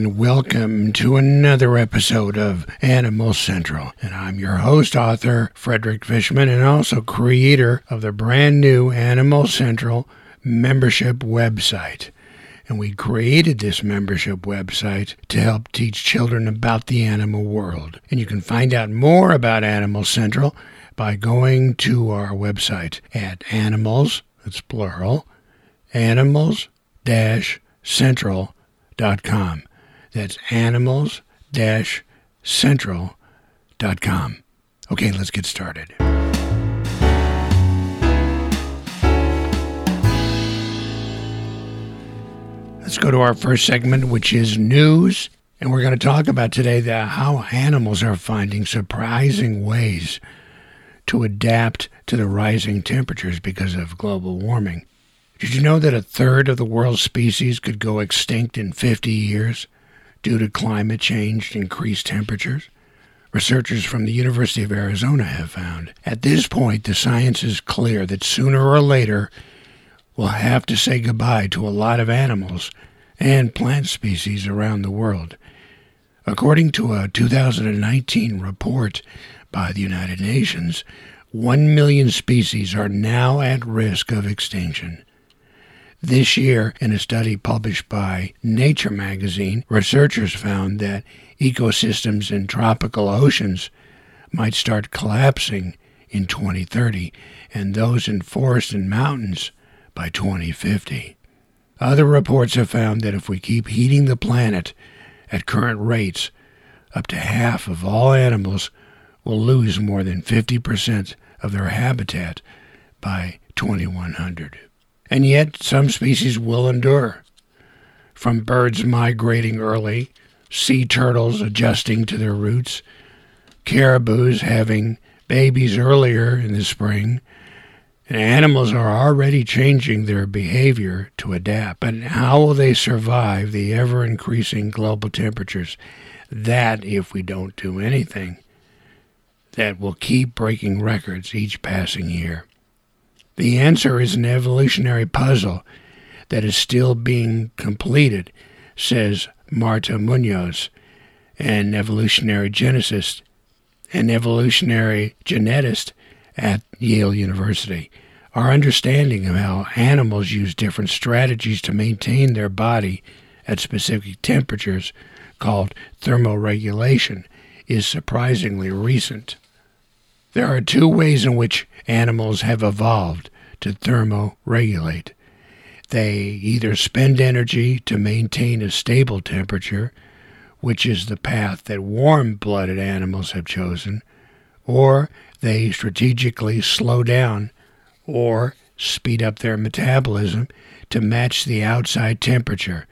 and welcome to another episode of Animal Central. And I'm your host, author Frederick Fishman, and also creator of the brand new Animal Central membership website. And we created this membership website to help teach children about the animal world. And you can find out more about Animal Central by going to our website at animals, it's plural, animals central central.com. That's animals central.com. Okay, let's get started. Let's go to our first segment, which is news. And we're going to talk about today the, how animals are finding surprising ways to adapt to the rising temperatures because of global warming. Did you know that a third of the world's species could go extinct in 50 years due to climate change and increased temperatures? Researchers from the University of Arizona have found. At this point, the science is clear that sooner or later we'll have to say goodbye to a lot of animals and plant species around the world. According to a 2019 report by the United Nations, 1 million species are now at risk of extinction. This year, in a study published by Nature magazine, researchers found that ecosystems in tropical oceans might start collapsing in 2030 and those in forests and mountains by 2050. Other reports have found that if we keep heating the planet at current rates, up to half of all animals will lose more than 50% of their habitat by 2100 and yet some species will endure. From birds migrating early, sea turtles adjusting to their routes, caribous having babies earlier in the spring, and animals are already changing their behavior to adapt. But how will they survive the ever increasing global temperatures? That, if we don't do anything, that will keep breaking records each passing year. The answer is an evolutionary puzzle that is still being completed, says Marta Munoz, an evolutionary geneticist, evolutionary genetist at Yale University. Our understanding of how animals use different strategies to maintain their body at specific temperatures, called thermoregulation, is surprisingly recent. There are two ways in which animals have evolved to thermoregulate. They either spend energy to maintain a stable temperature, which is the path that warm blooded animals have chosen, or they strategically slow down or speed up their metabolism to match the outside temperature,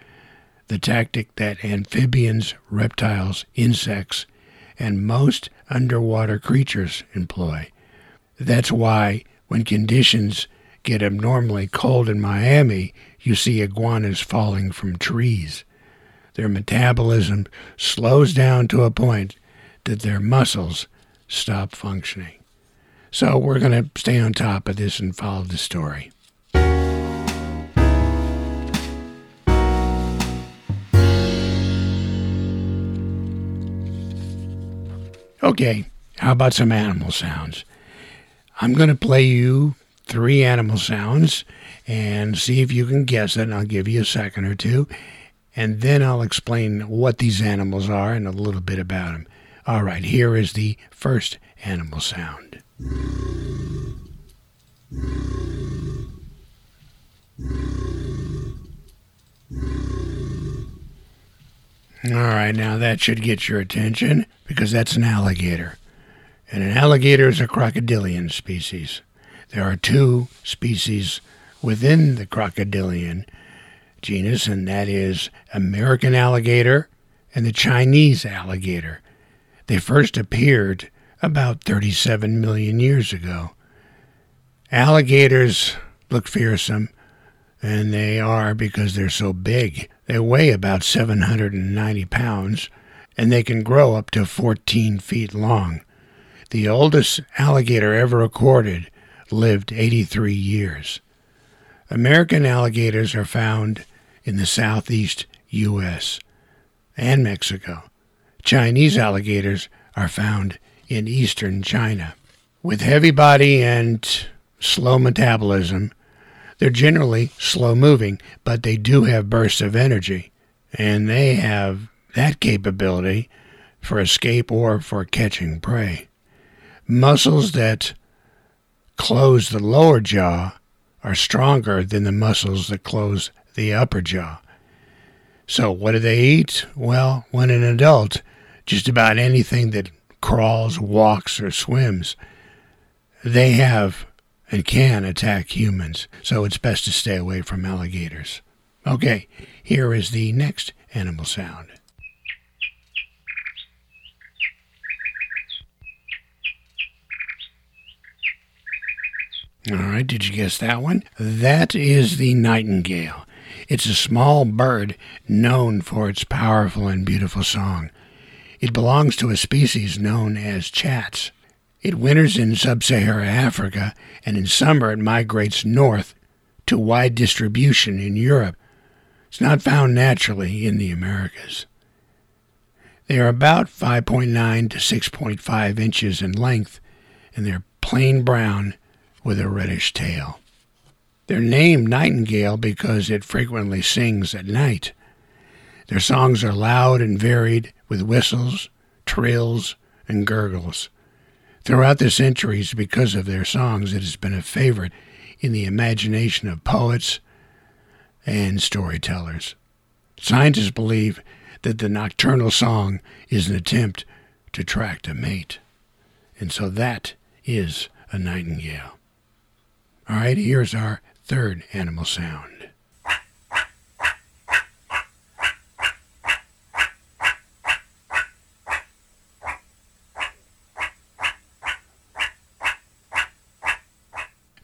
the tactic that amphibians, reptiles, insects, and most underwater creatures employ. That's why, when conditions get abnormally cold in Miami, you see iguanas falling from trees. Their metabolism slows down to a point that their muscles stop functioning. So we're going to stay on top of this and follow the story. Okay, how about some animal sounds? I'm going to play you three animal sounds and see if you can guess it. And I'll give you a second or two. And then I'll explain what these animals are and a little bit about them. All right, here is the first animal sound. All right, now that should get your attention because that's an alligator. And an alligator is a crocodilian species. There are two species within the crocodilian genus, and that is American alligator and the Chinese alligator. They first appeared about 37 million years ago. Alligators look fearsome, and they are because they're so big. They weigh about 790 pounds, and they can grow up to 14 feet long. The oldest alligator ever recorded lived 83 years. American alligators are found in the southeast U.S. and Mexico. Chinese alligators are found in eastern China. With heavy body and slow metabolism, they're generally slow moving, but they do have bursts of energy, and they have that capability for escape or for catching prey. Muscles that close the lower jaw are stronger than the muscles that close the upper jaw. So, what do they eat? Well, when an adult, just about anything that crawls, walks, or swims, they have and can attack humans. So, it's best to stay away from alligators. Okay, here is the next animal sound. All right, did you guess that one? That is the nightingale. It's a small bird known for its powerful and beautiful song. It belongs to a species known as chats. It winters in sub Saharan Africa, and in summer it migrates north to wide distribution in Europe. It's not found naturally in the Americas. They are about 5.9 to 6.5 inches in length, and they're plain brown with a reddish tail. They're named nightingale because it frequently sings at night. Their songs are loud and varied with whistles, trills, and gurgles. Throughout the centuries, because of their songs, it has been a favorite in the imagination of poets and storytellers. Scientists believe that the nocturnal song is an attempt to attract a mate. And so that is a nightingale. All right, here's our third animal sound.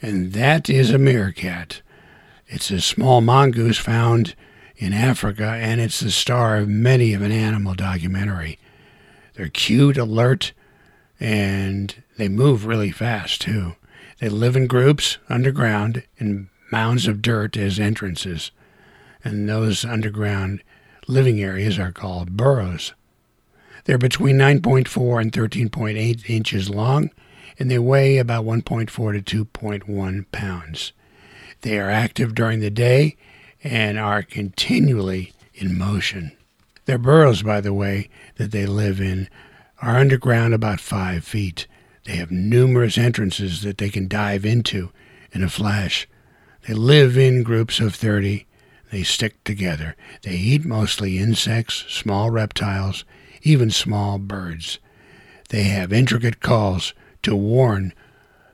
And that is a meerkat. It's a small mongoose found in Africa, and it's the star of many of an animal documentary. They're cute, alert, and they move really fast, too. They live in groups underground in mounds of dirt as entrances, and those underground living areas are called burrows. They're between 9.4 and 13.8 inches long, and they weigh about 1.4 to 2.1 pounds. They are active during the day and are continually in motion. Their burrows, by the way, that they live in are underground about five feet they have numerous entrances that they can dive into in a flash. They live in groups of 30. They stick together. They eat mostly insects, small reptiles, even small birds. They have intricate calls to warn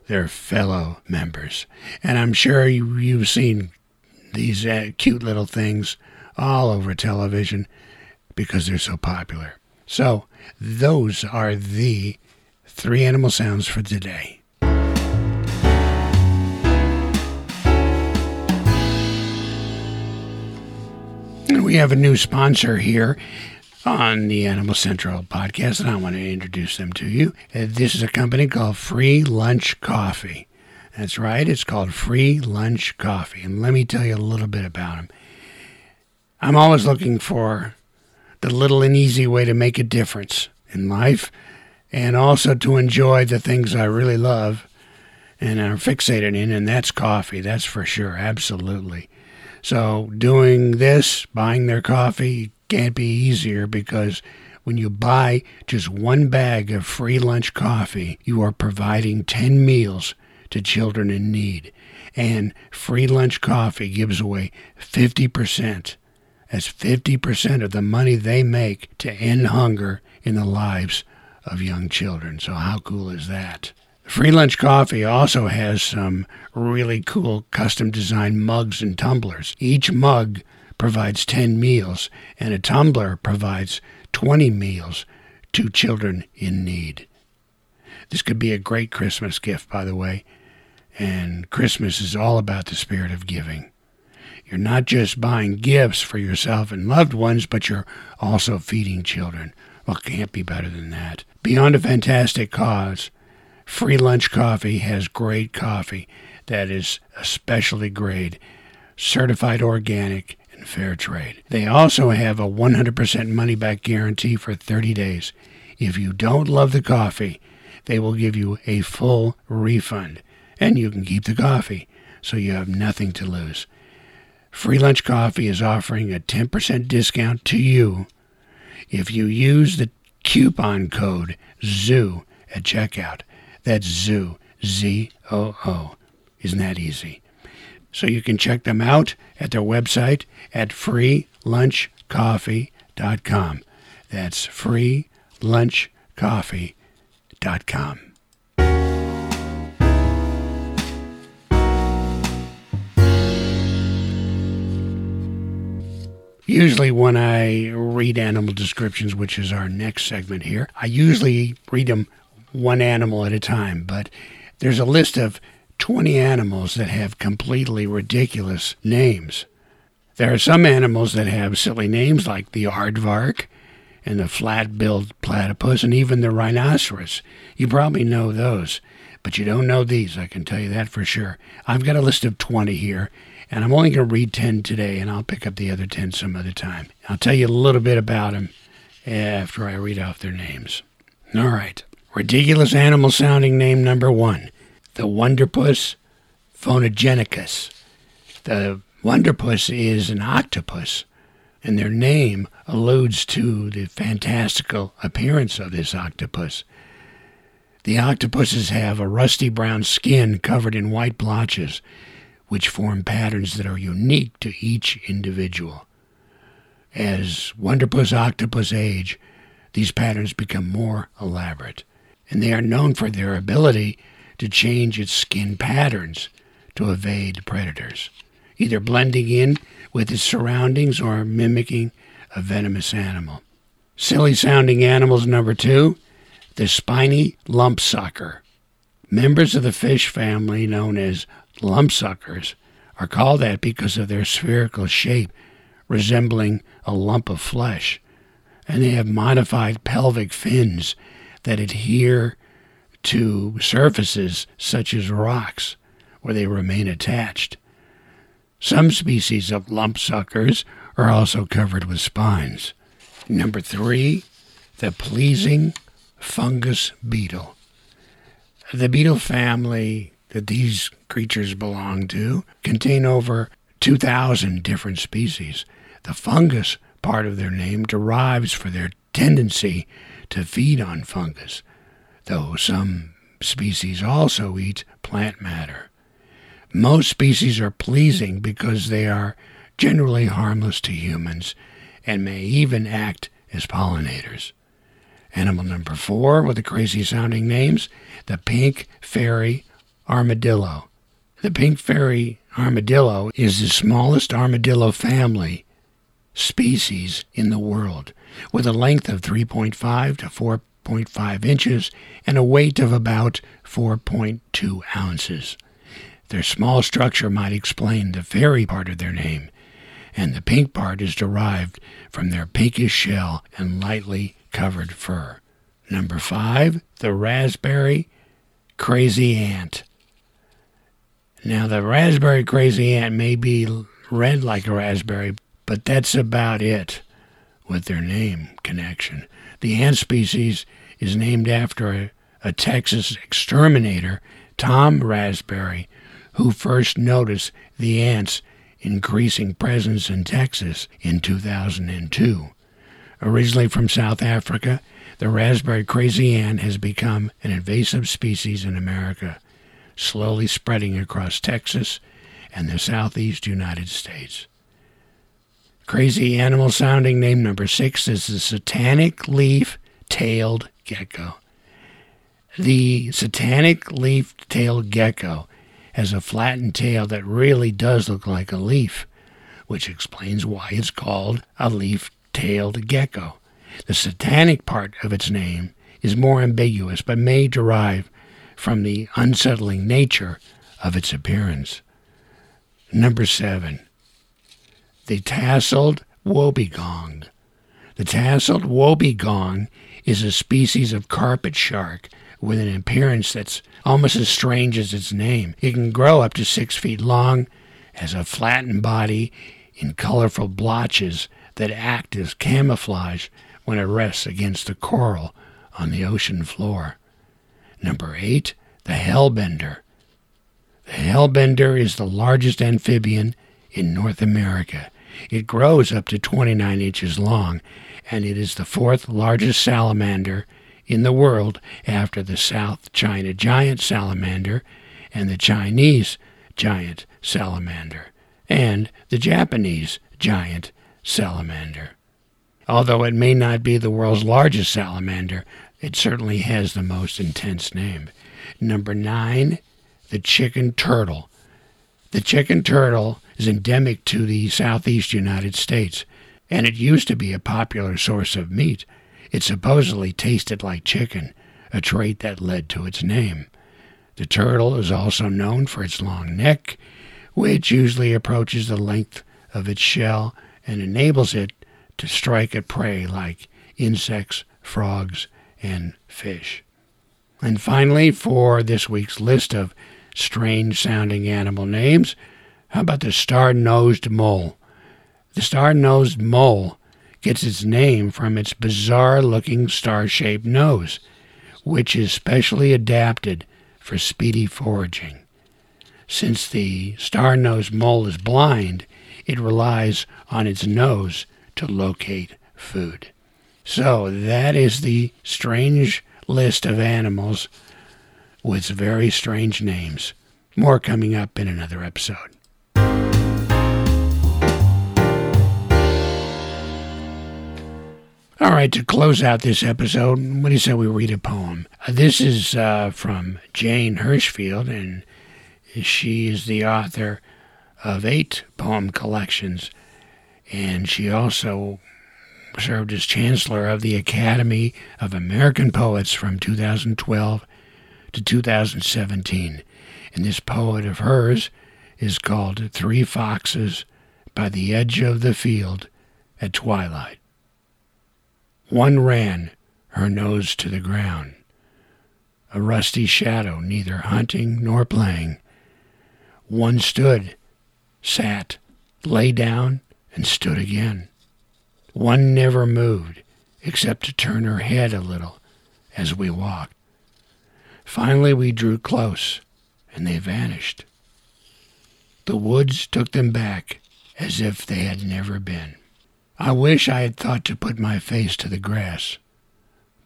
their fellow members. And I'm sure you, have seen these uh, cute little things all over television because they're so popular. So, those are the Three animal sounds for today. We have a new sponsor here on the Animal Central podcast, and I want to introduce them to you. Uh, this is a company called Free Lunch Coffee. That's right, it's called Free Lunch Coffee. And let me tell you a little bit about them. I'm always looking for the little and easy way to make a difference in life and also to enjoy the things I really love and are fixated in, and that's coffee. That's for sure, absolutely. So doing this, buying their coffee, can't be easier because when you buy just one bag of free lunch coffee, you are providing 10 meals to children in need. And free lunch coffee gives away 50%. That's 50% of the money they make to end hunger in the lives of young children. So, how cool is that? Free Lunch Coffee also has some really cool custom designed mugs and tumblers. Each mug provides 10 meals, and a tumbler provides 20 meals to children in need. This could be a great Christmas gift, by the way. And Christmas is all about the spirit of giving. You're not just buying gifts for yourself and loved ones, but you're also feeding children. Well, can't be better than that. Beyond a fantastic cause, Free Lunch Coffee has great coffee that is a specialty grade, certified organic, and fair trade. They also have a 100% money back guarantee for 30 days. If you don't love the coffee, they will give you a full refund and you can keep the coffee, so you have nothing to lose. Free Lunch Coffee is offering a 10% discount to you if you use the coupon code ZOO at checkout. That's ZOO, Z O O. Isn't that easy? So you can check them out at their website at freelunchcoffee.com. That's freelunchcoffee.com. Usually, when I read animal descriptions, which is our next segment here, I usually read them one animal at a time. But there's a list of 20 animals that have completely ridiculous names. There are some animals that have silly names like the aardvark and the flat billed platypus and even the rhinoceros. You probably know those, but you don't know these, I can tell you that for sure. I've got a list of 20 here, and I'm only going to read 10 today, and I'll pick up the other 10 some other time. I'll tell you a little bit about them after I read off their names. All right. Ridiculous animal sounding name number one the Wunderpus phonogenicus. The Wunderpus is an octopus, and their name alludes to the fantastical appearance of this octopus. The octopuses have a rusty brown skin covered in white blotches which form patterns that are unique to each individual. As Wunderpus octopus age, these patterns become more elaborate, and they are known for their ability to change its skin patterns to evade predators, either blending in with its surroundings or mimicking a venomous animal. Silly sounding animals number two, the spiny lumpsucker. Members of the fish family known as lumpsuckers are called that because of their spherical shape, resembling a lump of flesh, and they have modified pelvic fins that adhere to surfaces such as rocks, where they remain attached. Some species of lumpsuckers are also covered with spines. Number three, the pleasing fungus beetle. The beetle family that these creatures belong to contain over 2,000 different species. The fungus part of their name derives from their tendency to feed on fungus, though some species also eat plant matter. Most species are pleasing because they are generally harmless to humans and may even act as pollinators. Animal number four with the crazy sounding names the pink fairy armadillo. The pink fairy armadillo is the smallest armadillo family species in the world, with a length of 3.5 to 4.5 inches and a weight of about 4.2 ounces. Their small structure might explain the fairy part of their name, and the pink part is derived from their pinkish shell and lightly covered fur. Number five, the raspberry crazy ant. Now, the raspberry crazy ant may be red like a raspberry, but that's about it with their name connection. The ant species is named after a, a Texas exterminator, Tom Rasberry, who first noticed the ants' increasing presence in Texas in 2002. Originally from South Africa, the raspberry crazy ant has become an invasive species in America slowly spreading across Texas and the southeast United States. Crazy animal sounding name number six is the satanic leaf tailed gecko. The satanic leaf tailed gecko has a flattened tail that really does look like a leaf, which explains why it's called a leaf tailed gecko. The satanic part of its name is more ambiguous but may derive from the unsettling nature of its appearance. Number seven, the tasseled wobbegong. The tasseled wobbegong is a species of carpet shark with an appearance that's almost as strange as its name. It can grow up to six feet long, has a flattened body in colorful blotches that act as camouflage when it rests against the coral on the ocean floor. Number eight, the hellbender. The hellbender is the largest amphibian in North America. It grows up to 29 inches long, and it is the fourth largest salamander in the world after the South China giant salamander and the Chinese giant salamander and the Japanese giant salamander. Although it may not be the world's largest salamander, it certainly has the most intense name. Number nine, the chicken turtle. The chicken turtle is endemic to the southeast United States, and it used to be a popular source of meat. It supposedly tasted like chicken, a trait that led to its name. The turtle is also known for its long neck, which usually approaches the length of its shell and enables it to strike at prey like insects, frogs, and fish. And finally, for this week's list of strange sounding animal names, how about the star nosed mole? The star nosed mole gets its name from its bizarre looking star shaped nose, which is specially adapted for speedy foraging. Since the star nosed mole is blind, it relies on its nose to locate food. So that is the strange list of animals with very strange names. More coming up in another episode. All right, to close out this episode, what do you say we read a poem? Uh, this is uh, from Jane Hirshfield, and she is the author of eight poem collections, and she also served as Chancellor of the Academy of American Poets from 2012 to 2017. And this poet of hers is called Three Foxes by the Edge of the Field at Twilight. One ran, her nose to the ground, a rusty shadow, neither hunting nor playing. One stood, sat, lay down, and stood again. One never moved, except to turn her head a little as we walked. Finally, we drew close, and they vanished. The woods took them back as if they had never been. I wish I had thought to put my face to the grass.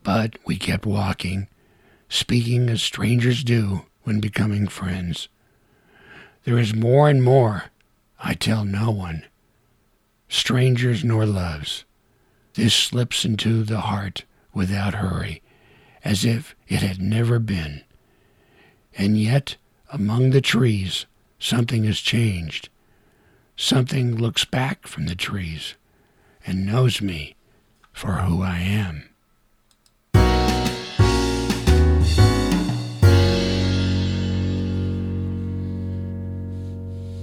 But we kept walking, speaking as strangers do when becoming friends. There is more and more I tell no one, strangers nor loves. This slips into the heart without hurry, as if it had never been. And yet, among the trees, something has changed. Something looks back from the trees and knows me for who I am.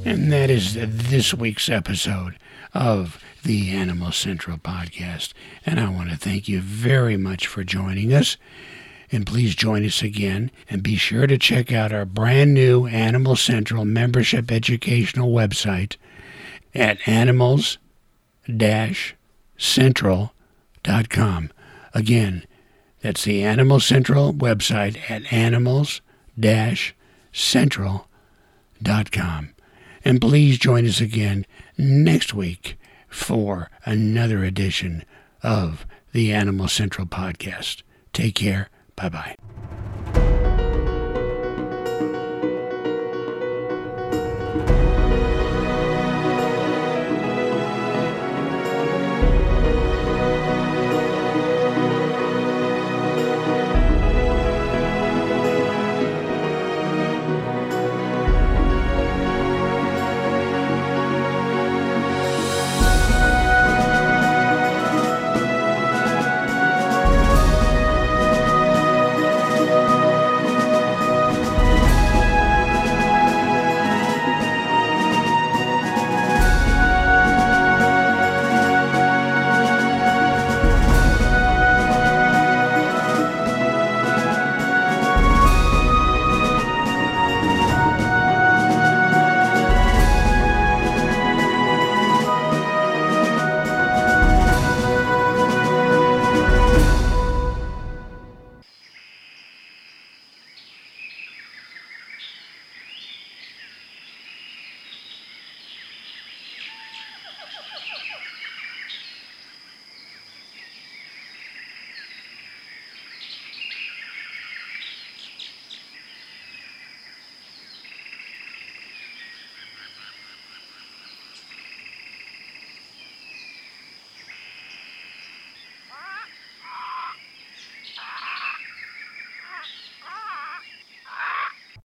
And that is this week's episode of the Animal Central podcast. And I want to thank you very much for joining us. And please join us again. And be sure to check out our brand new Animal Central membership educational website at animals central.com. Again, that's the Animal Central website at animals central.com. And please join us again next week for another edition of the Animal Central podcast. Take care. Bye bye.